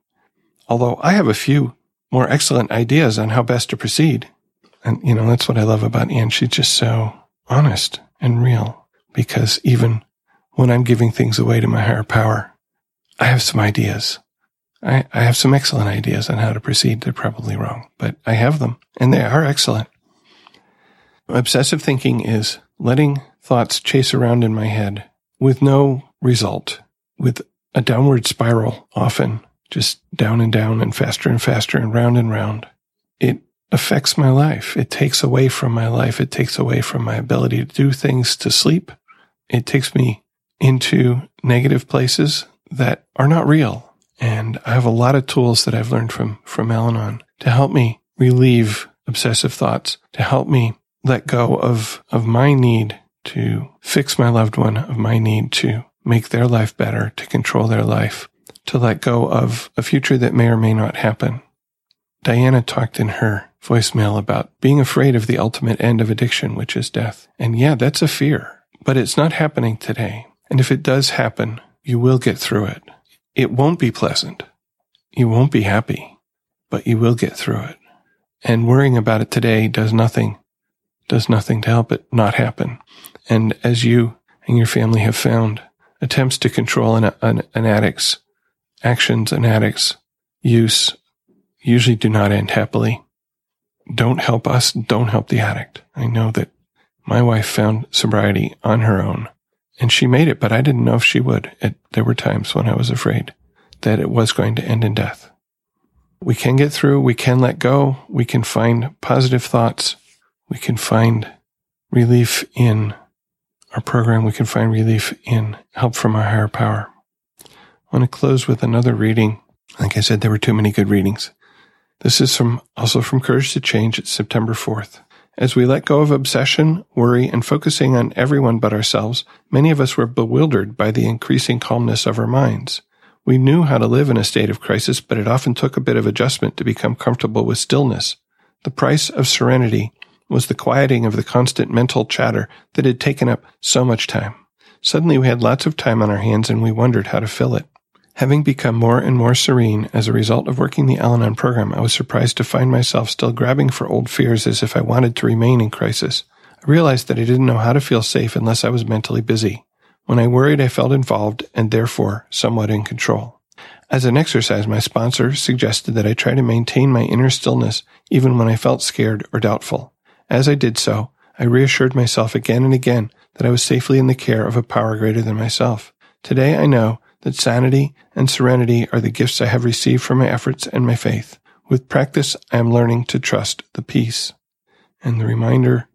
[SPEAKER 1] Although I have a few more excellent ideas on how best to proceed. And, you know, that's what I love about Anne. She's just so honest and real because even when I'm giving things away to my higher power, I have some ideas. I, I have some excellent ideas on how to proceed. They're probably wrong, but I have them and they are excellent. Obsessive thinking is letting thoughts chase around in my head with no result, with a downward spiral often, just down and down and faster and faster and round and round. It affects my life. It takes away from my life. It takes away from my ability to do things to sleep. It takes me into negative places that are not real. And I have a lot of tools that I've learned from, from Al Anon to help me relieve obsessive thoughts, to help me let go of, of my need to fix my loved one, of my need to make their life better, to control their life, to let go of a future that may or may not happen. Diana talked in her voicemail about being afraid of the ultimate end of addiction, which is death. And yeah, that's a fear, but it's not happening today. And if it does happen, you will get through it. It won't be pleasant. You won't be happy, but you will get through it. And worrying about it today does nothing, does nothing to help it not happen. And as you and your family have found, attempts to control an, an, an addict's actions, an addict's use usually do not end happily. Don't help us. Don't help the addict. I know that my wife found sobriety on her own and she made it, but I didn't know if she would. It, there were times when I was afraid that it was going to end in death. We can get through. We can let go. We can find positive thoughts. We can find relief in our program. We can find relief in help from our higher power. I want to close with another reading. Like I said, there were too many good readings. This is from also from Courage to Change. It's September 4th. As we let go of obsession, worry, and focusing on everyone but ourselves, many of us were bewildered by the increasing calmness of our minds. We knew how to live in a state of crisis, but it often took a bit of adjustment to become comfortable with stillness. The price of serenity was the quieting of the constant mental chatter that had taken up so much time. Suddenly we had lots of time on our hands and we wondered how to fill it. Having become more and more serene as a result of working the Al Anon program, I was surprised to find myself still grabbing for old fears as if I wanted to remain in crisis. I realized that I didn't know how to feel safe unless I was mentally busy. When I worried, I felt involved and therefore somewhat in control. As an exercise, my sponsor suggested that I try to maintain my inner stillness even when I felt scared or doubtful. As I did so, I reassured myself again and again that I was safely in the care of a power greater than myself. Today I know that sanity and serenity are the gifts I have received from my efforts and my faith. With practice, I am learning to trust the peace. And the reminder,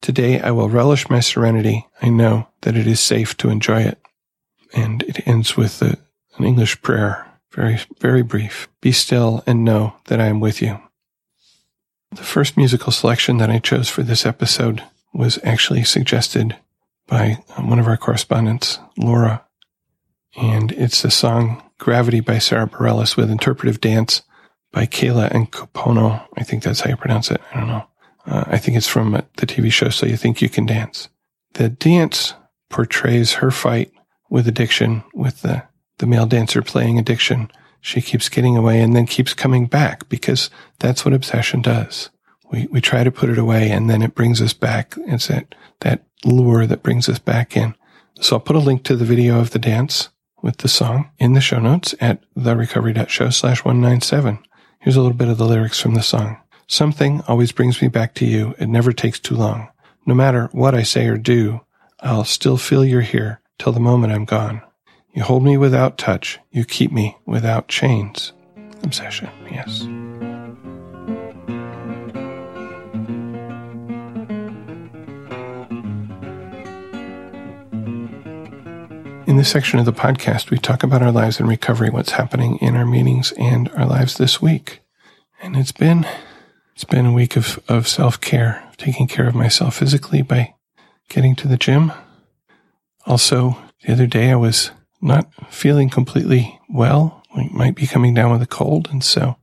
[SPEAKER 1] today I will relish my serenity. I know that it is safe to enjoy it. And it ends with an English prayer, very, very brief. Be still and know that I am with you. The first musical selection that I chose for this episode was actually suggested by one of our correspondents, Laura and it's the song Gravity by Sara Bareilles with interpretive dance by Kayla and Kupono. I think that's how you pronounce it. I don't know. Uh, I think it's from the TV show So You Think You Can Dance. The dance portrays her fight with addiction, with the, the male dancer playing addiction. She keeps getting away and then keeps coming back because that's what obsession does. We, we try to put it away and then it brings us back. It's that, that lure that brings us back in. So I'll put a link to the video of the dance with the song in the show notes at therecovery.show slash 197. Here's a little bit of the lyrics from the song. Something always brings me back to you. It never takes too long. No matter what I say or do, I'll still feel you're here till the moment I'm gone. You hold me without touch. You keep me without chains. Obsession, yes. In this section of the podcast, we talk about our lives in recovery, what's happening in our meetings and our lives this week. And it's been, it's been a week of, of self care, taking care of myself physically by getting to the gym. Also, the other day I was not feeling completely well. We might be coming down with a cold. And so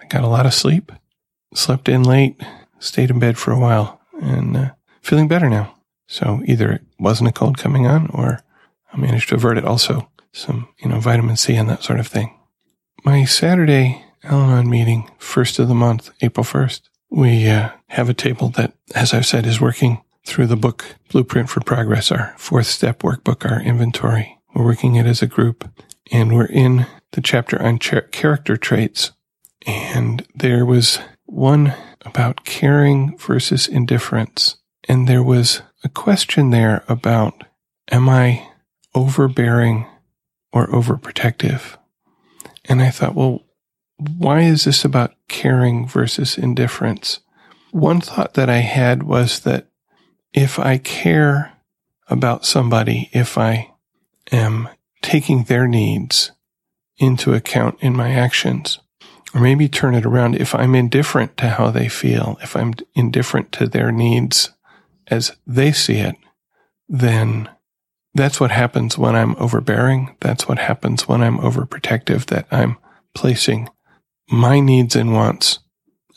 [SPEAKER 1] I got a lot of sleep, slept in late, stayed in bed for a while and uh, feeling better now. So either it wasn't a cold coming on or I managed to avert it also. Some, you know, vitamin C and that sort of thing. My Saturday Al Anon meeting, first of the month, April 1st, we uh, have a table that, as I've said, is working through the book Blueprint for Progress, our fourth step workbook, our inventory. We're working it as a group and we're in the chapter on character traits. And there was one about caring versus indifference. And there was a question there about, am I overbearing or overprotective. And I thought, well, why is this about caring versus indifference? one thought that I had was that if I care about somebody, if I am taking their needs into account in my actions, or maybe turn it around, if I'm indifferent to how they feel, if I'm indifferent to their needs as they see it, then that's what happens when I'm overbearing. That's what happens when I'm overprotective, that I'm placing my needs and wants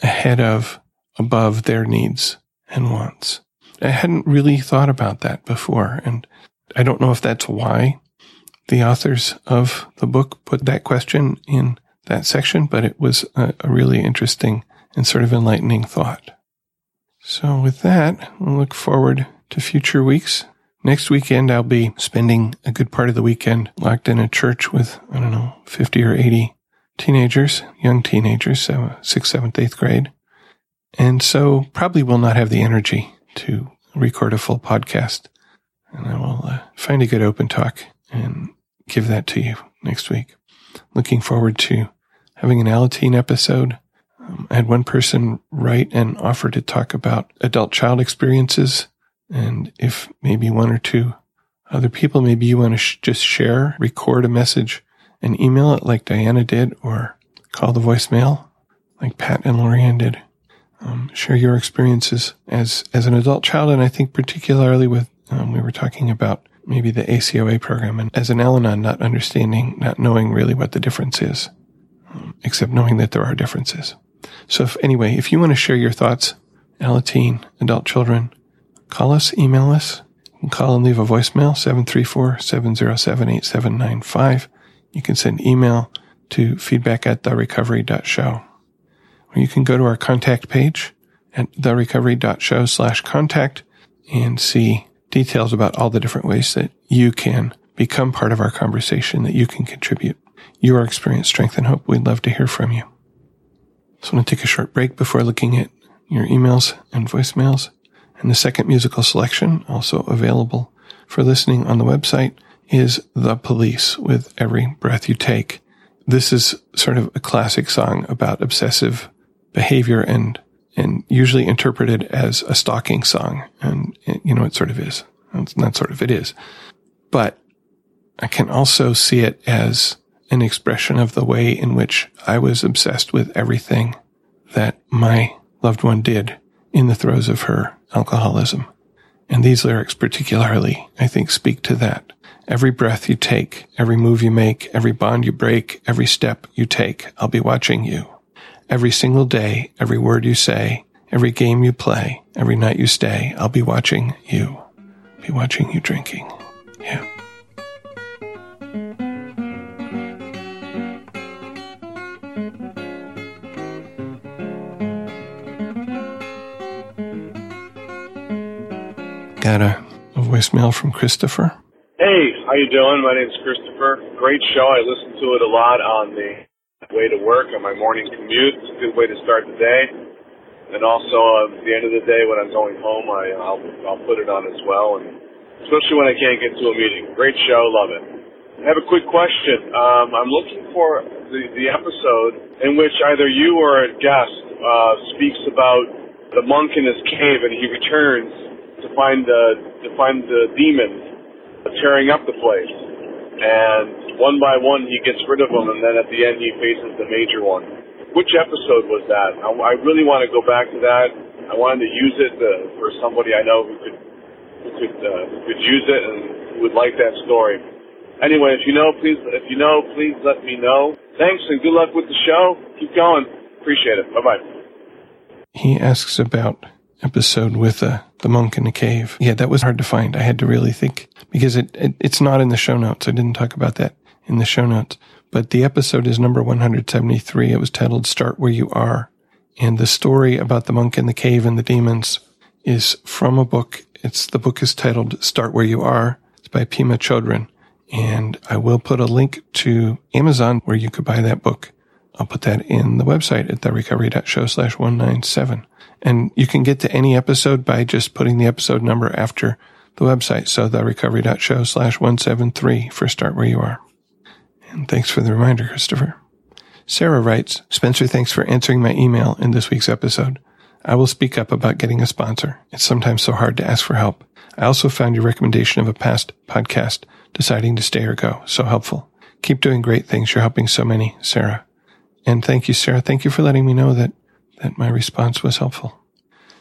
[SPEAKER 1] ahead of, above their needs and wants. I hadn't really thought about that before. And I don't know if that's why the authors of the book put that question in that section, but it was a, a really interesting and sort of enlightening thought. So with that, we'll look forward to future weeks. Next weekend, I'll be spending a good part of the weekend locked in a church with, I don't know, 50 or 80 teenagers, young teenagers, so sixth, seventh, eighth grade. And so probably will not have the energy to record a full podcast. And I will uh, find a good open talk and give that to you next week. Looking forward to having an Alateen episode. Um, I had one person write and offer to talk about adult child experiences. And if maybe one or two other people, maybe you want to sh- just share, record a message and email it like Diana did or call the voicemail like Pat and Lorianne did um, share your experiences as as an adult child, and I think particularly with um, we were talking about maybe the ACOA program, and as an Al-Anon, not understanding, not knowing really what the difference is, um, except knowing that there are differences. So, if anyway, if you want to share your thoughts, Alateen, adult children, call us, email us. Call and leave a voicemail, 734-707-8795. You can send email to feedback at therecovery.show or you can go to our contact page at therecovery.show slash contact and see details about all the different ways that you can become part of our conversation, that you can contribute your experience, strength, and hope. We'd love to hear from you. So I'm going to take a short break before looking at your emails and voicemails. And the second musical selection, also available for listening on the website, is The Police with Every Breath You Take. This is sort of a classic song about obsessive behavior and and usually interpreted as a stalking song. And, you know, it sort of is. It's not sort of, it is. But I can also see it as an expression of the way in which I was obsessed with everything that my loved one did in the throes of her alcoholism. And these lyrics particularly, I think, speak to that. Every breath you take, every move you make, every bond you break, every step you take, I'll be watching you. Every single day, every word you say, every game you play, every night you stay, I'll be watching you. Be watching you drinking. Yeah. Got a, a voicemail from Christopher.
[SPEAKER 6] Hey, how you doing? My name's Christopher. Great show. I listen to it a lot on the way to work on my morning commute. It's a good way to start the day. And also uh, at the end of the day when I'm going home, I, I'll, I'll put it on as well. And especially when I can't get to a meeting. Great show, love it. I have a quick question. Um, I'm looking for the, the episode in which either you or a guest uh, speaks about the monk in his cave and he returns to find the to find the demons tearing up the place. And one by one he gets rid of them, and then at the end he faces the major one. Which episode was that? I, I really want to go back to that. I wanted to use it to, uh, for somebody I know who could who could uh, who could use it and who would like that story. Anyway, if you know, please if you know, please let me know. Thanks and good luck with the show. Keep going. Appreciate it. Bye bye.
[SPEAKER 1] He asks about episode with uh, the monk in the cave. Yeah, that was hard to find. I had to really think because it, it it's not in the show notes. I didn't talk about that in the show notes. But the episode is number 173. It was titled Start Where You Are. And the story about the monk in the cave and the demons is from a book. It's the book is titled Start Where You Are. It's by Pema Chodron. And I will put a link to Amazon where you could buy that book. I'll put that in the website at therecovery.show slash 197. And you can get to any episode by just putting the episode number after the website. So therecovery.show slash 173 for Start Where You Are. And thanks for the reminder, Christopher. Sarah writes, Spencer, thanks for answering my email in this week's episode. I will speak up about getting a sponsor. It's sometimes so hard to ask for help. I also found your recommendation of a past podcast, deciding to stay or go, so helpful. Keep doing great things. You're helping so many, Sarah. And thank you, Sarah. Thank you for letting me know that, that my response was helpful.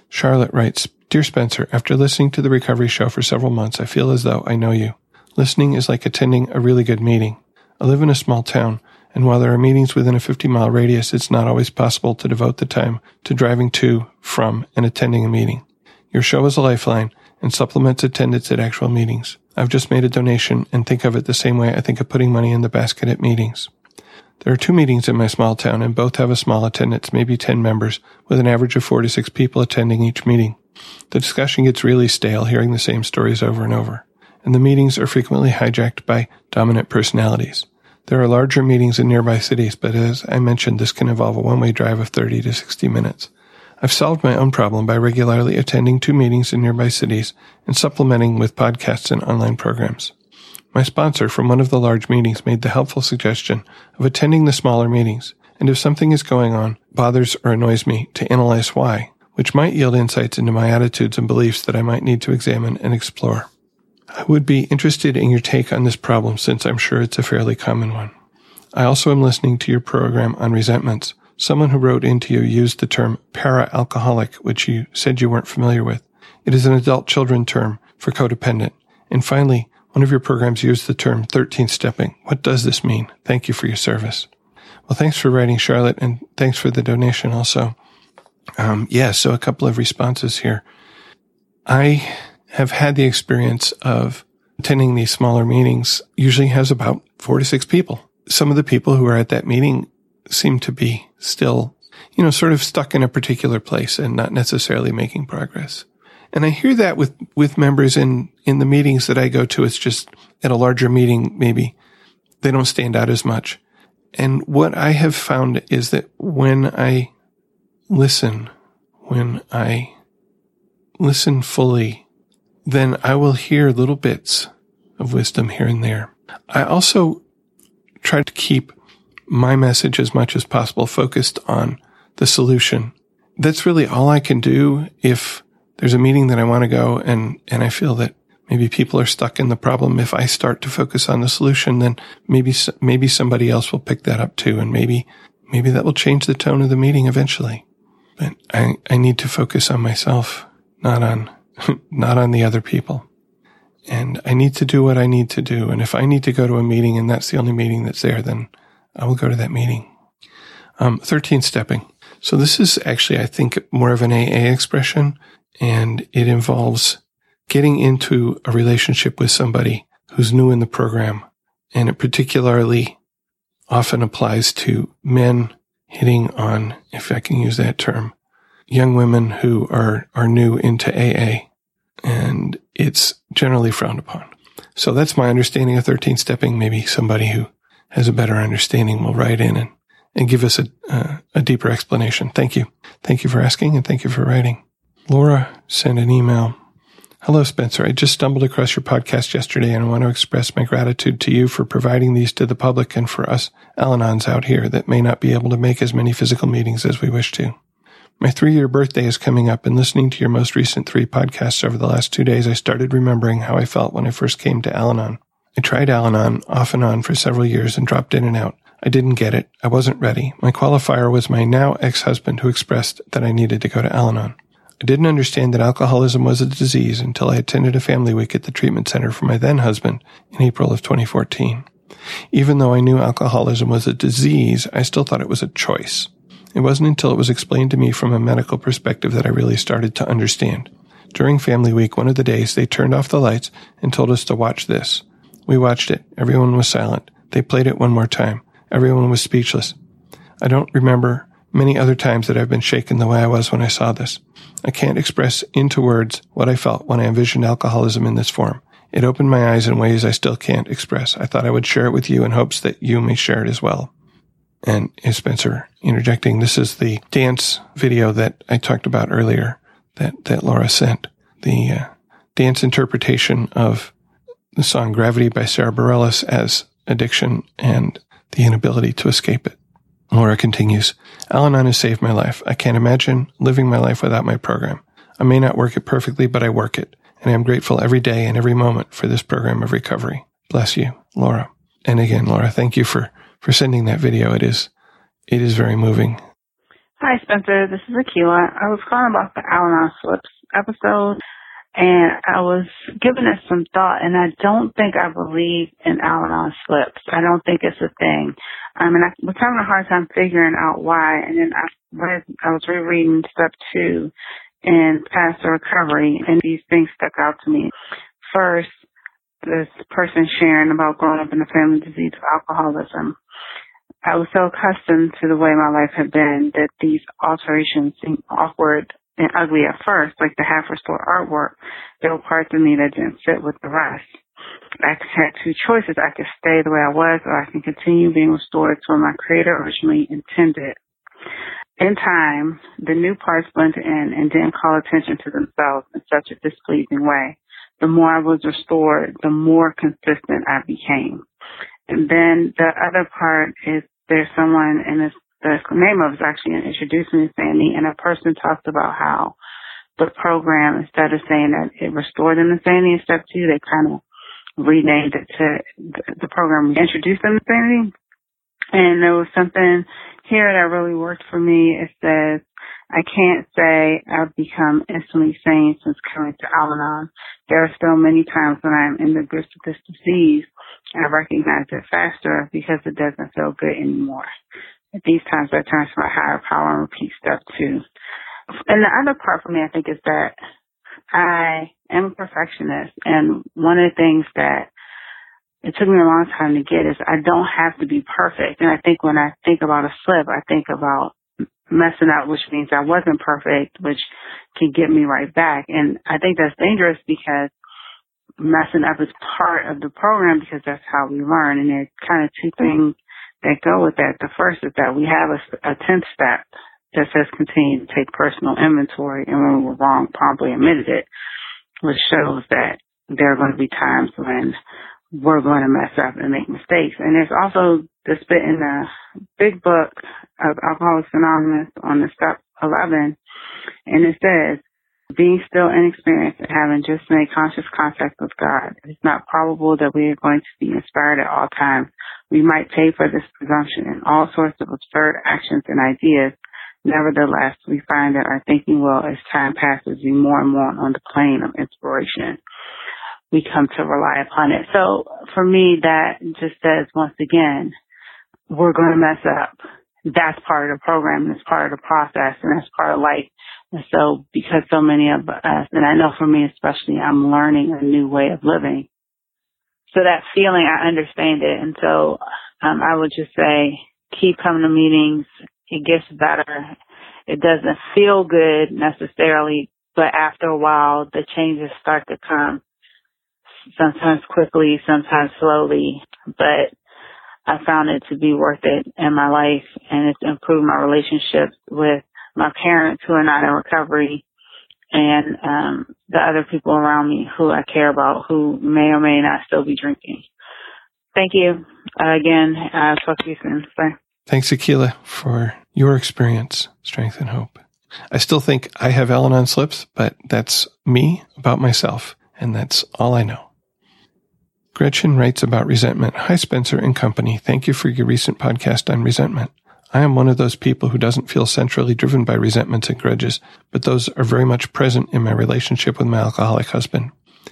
[SPEAKER 1] Charlotte writes, Dear Spencer, after listening to the recovery show for several months, I feel as though I know you. Listening is like attending a really good meeting. I live in a small town, and while there are meetings within a 50 mile radius, it's not always possible to devote the time to driving to, from, and attending a meeting. Your show is a lifeline and supplements attendance at actual meetings. I've just made a donation and think of it the same way I think of putting money in the basket at meetings. There are two meetings in my small town and both have a small attendance, maybe 10 members, with an average of four to six people attending each meeting. The discussion gets really stale hearing the same stories over and over, and the meetings are frequently hijacked by dominant personalities. There are larger meetings in nearby cities, but as I mentioned, this can involve a one-way drive of 30 to 60 minutes. I've solved my own problem by regularly attending two meetings in nearby cities and supplementing with podcasts and online programs. My sponsor from one of the large meetings made the helpful suggestion of attending the smaller meetings, and if something is going on, bothers or annoys me, to analyze why, which might yield insights into my attitudes and beliefs that I might need to examine and explore. I would be interested in your take on this problem since I'm sure it's a fairly common one. I also am listening to your program on resentments. Someone who wrote into you used the term para-alcoholic, which you said you weren't familiar with. It is an adult children term for codependent. And finally, one of your programs used the term 13 stepping. What does this mean? Thank you for your service. Well, thanks for writing, Charlotte, and thanks for the donation also. Um, yeah, so a couple of responses here. I have had the experience of attending these smaller meetings, usually has about four to six people. Some of the people who are at that meeting seem to be still, you know, sort of stuck in a particular place and not necessarily making progress. And I hear that with, with members in, in the meetings that I go to. It's just at a larger meeting, maybe they don't stand out as much. And what I have found is that when I listen, when I listen fully, then I will hear little bits of wisdom here and there. I also try to keep my message as much as possible focused on the solution. That's really all I can do if there's a meeting that I want to go and, and I feel that maybe people are stuck in the problem. If I start to focus on the solution, then maybe, maybe somebody else will pick that up too. And maybe, maybe that will change the tone of the meeting eventually. But I, I need to focus on myself, not on, not on the other people. And I need to do what I need to do. And if I need to go to a meeting and that's the only meeting that's there, then I will go to that meeting. Um, 13 stepping. So this is actually, I think, more of an AA expression and it involves getting into a relationship with somebody who's new in the program. And it particularly often applies to men hitting on, if I can use that term, young women who are, are new into AA. And it's generally frowned upon. So that's my understanding of 13 stepping. Maybe somebody who has a better understanding will write in and, and give us a, uh, a deeper explanation. Thank you. Thank you for asking and thank you for writing. Laura sent an email. Hello, Spencer. I just stumbled across your podcast yesterday and I want to express my gratitude to you for providing these to the public and for us Al-Anons out here that may not be able to make as many physical meetings as we wish to. My three year birthday is coming up and listening to your most recent three podcasts over the last two days, I started remembering how I felt when I first came to Al-Anon. I tried Al-Anon off and on for several years and dropped in and out. I didn't get it. I wasn't ready. My qualifier was my now ex-husband who expressed that I needed to go to Al-Anon. I didn't understand that alcoholism was a disease until I attended a family week at the treatment center for my then husband in April of 2014. Even though I knew alcoholism was a disease, I still thought it was a choice. It wasn't until it was explained to me from a medical perspective that I really started to understand. During family week, one of the days, they turned off the lights and told us to watch this. We watched it. Everyone was silent. They played it one more time. Everyone was speechless. I don't remember many other times that I've been shaken the way I was when I saw this. I can't express into words what I felt when I envisioned alcoholism in this form. It opened my eyes in ways I still can't express. I thought I would share it with you in hopes that you may share it as well. And Spencer interjecting, this is the dance video that I talked about earlier that, that Laura sent. The uh, dance interpretation of the song Gravity by Sara Bareilles as addiction and the inability to escape it. Laura continues, Al Anon has saved my life. I can't imagine living my life without my program. I may not work it perfectly, but I work it. And I am grateful every day and every moment for this program of recovery. Bless you, Laura. And again, Laura, thank you for, for sending that video. It is, it is very moving.
[SPEAKER 3] Hi, Spencer. This is Akila. I was calling about the Al Anon Slips episode and I was giving it some thought, and I don't think I believe in Al-Anon slips. I don't think it's a thing. I mean, I was having a hard time figuring out why, and then I read, I was rereading step two in Path to Recovery, and these things stuck out to me. First, this person sharing about growing up in a family disease of alcoholism. I was so accustomed to the way my life had been that these alterations seemed awkward and ugly at first, like the half restored artwork, there were parts of me that didn't fit with the rest. I had two choices. I could stay the way I was or I can continue being restored to what my creator originally intended. In time, the new parts blended in and didn't call attention to themselves in such a displeasing way. The more I was restored, the more consistent I became. And then the other part is there's someone in this the name of it is actually Introducing Insanity, and a person talked about how the program, instead of saying that it restored them insanity in step two, they kind of renamed it to the program Introduced them Insanity. And there was something here that really worked for me. It says, I can't say I've become instantly sane since coming to Al-Anon. There are still many times when I'm in the grips of this disease. I recognize it faster because it doesn't feel good anymore. These times, I turn to my higher power and repeat stuff too. And the other part for me, I think, is that I am a perfectionist. And one of the things that it took me a long time to get is I don't have to be perfect. And I think when I think about a slip, I think about messing up, which means I wasn't perfect, which can get me right back. And I think that's dangerous because messing up is part of the program because that's how we learn. And there's kind of two things that go with that. The first is that we have a, a 10th step that says continue to take personal inventory and when we were wrong, promptly admitted it, which shows that there are going to be times when we're going to mess up and make mistakes. And there's also this bit in the big book of Alcoholics Anonymous on the step 11, and it says, being still inexperienced and having just made conscious contact with God, it's not probable that we are going to be inspired at all times we might pay for this presumption in all sorts of absurd actions and ideas. Nevertheless, we find that our thinking will, as time passes, be more and more on the plane of inspiration. We come to rely upon it. So for me, that just says once again, we're going to mess up. That's part of the program it's part of the process and that's part of life. So because so many of us, and I know for me especially, I'm learning a new way of living so that feeling, I understand it. And so um, I would just say, keep coming to meetings. It gets better. It doesn't feel good necessarily, but after a while, the changes start to come. Sometimes quickly, sometimes slowly, but I found it to be worth it in my life and it's improved my relationships with my parents who are not in recovery and um, the other people around me who I care about who may or may not still be drinking. Thank you. Uh, again, uh, talk to you soon. Bye.
[SPEAKER 1] Thanks, Akila, for your experience, strength, and hope. I still think I have Al slips, but that's me about myself, and that's all I know. Gretchen writes about resentment. Hi, Spencer and company. Thank you for your recent podcast on resentment. I am one of those people who doesn't feel centrally driven by resentments and grudges, but those are very much present in my relationship with my alcoholic husband.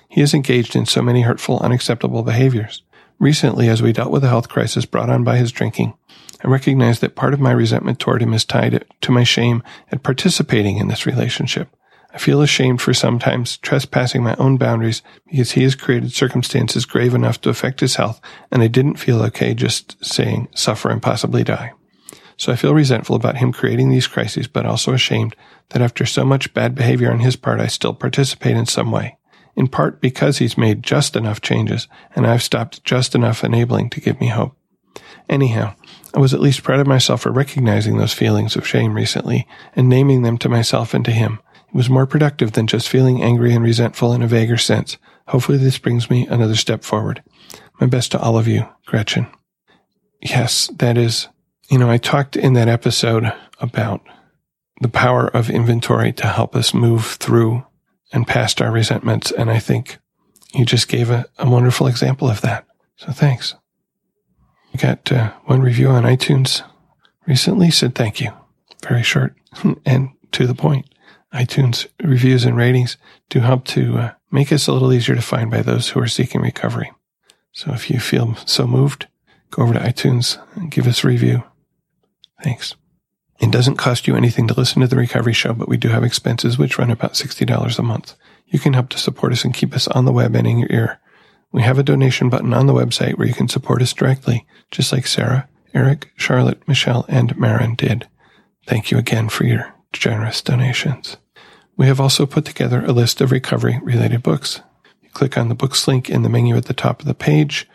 [SPEAKER 1] He is engaged in so many hurtful, unacceptable behaviors. Recently, as we dealt with a health crisis brought on by his drinking, I recognized that part of my resentment toward him is tied to my shame at participating in this relationship. I feel ashamed for sometimes trespassing my own boundaries because he has created circumstances grave enough to affect his health, and I didn't feel okay just saying suffer and possibly die. So I feel resentful about him creating these crises, but also ashamed that after so much bad behavior on his part, I still participate in some way. In part because he's made just enough changes and I've stopped just enough enabling to give me hope. Anyhow, I was at least proud of myself for recognizing those feelings of shame recently and naming them to myself and to him. It was more productive than just feeling angry and resentful in a vaguer sense. Hopefully this brings me another step forward. My best to all of you, Gretchen. Yes, that is You know, I talked in that episode about the power of inventory to help us move through and past our resentments. And I think you just gave a, a wonderful example of that. So thanks. We got uh, one review on iTunes recently said thank you. Very short and to the point. iTunes reviews and ratings do help to uh, make us a little easier to find by those who are seeking recovery. So if you feel so moved, go over to iTunes and give us a review. Thanks. It doesn't cost you anything to listen to the recovery show, but we do have expenses which run about $60 a month. You can help to support us and keep us on the web and in your ear. We have a donation button on the website where you can support us directly, just like Sarah, Eric, Charlotte, Michelle, and Marin did. Thank you again for your generous donations. We have also put together a list of recovery related books. You click on the books link in the menu at the top of the page.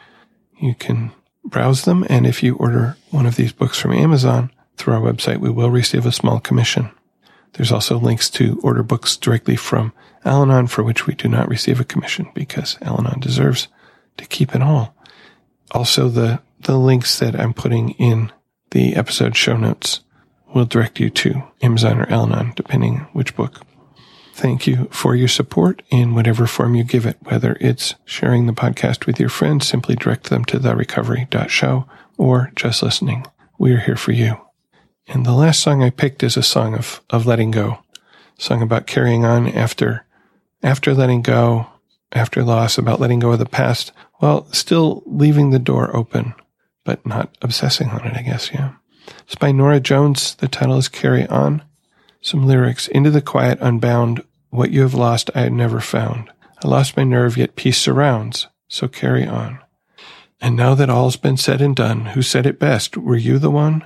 [SPEAKER 1] You can browse them, and if you order one of these books from Amazon through our website, we will receive a small commission. There's also links to order books directly from Al Anon for which we do not receive a commission because Al Anon deserves to keep it all. Also, the, the links that I'm putting in the episode show notes will direct you to Amazon or Al Anon, depending which book. Thank you for your support in whatever form you give it, whether it's sharing the podcast with your friends, simply direct them to therecovery.show or just listening. We are here for you. And the last song I picked is a song of, of letting go, song about carrying on after, after letting go, after loss, about letting go of the past, while still leaving the door open, but not obsessing on it, I guess, yeah. It's by Norah Jones. The title is Carry On. Some lyrics. Into the quiet, unbound, what you have lost I have never found. I lost my nerve, yet peace surrounds, so carry on. And now that all's been said and done, who said it best? Were you the one?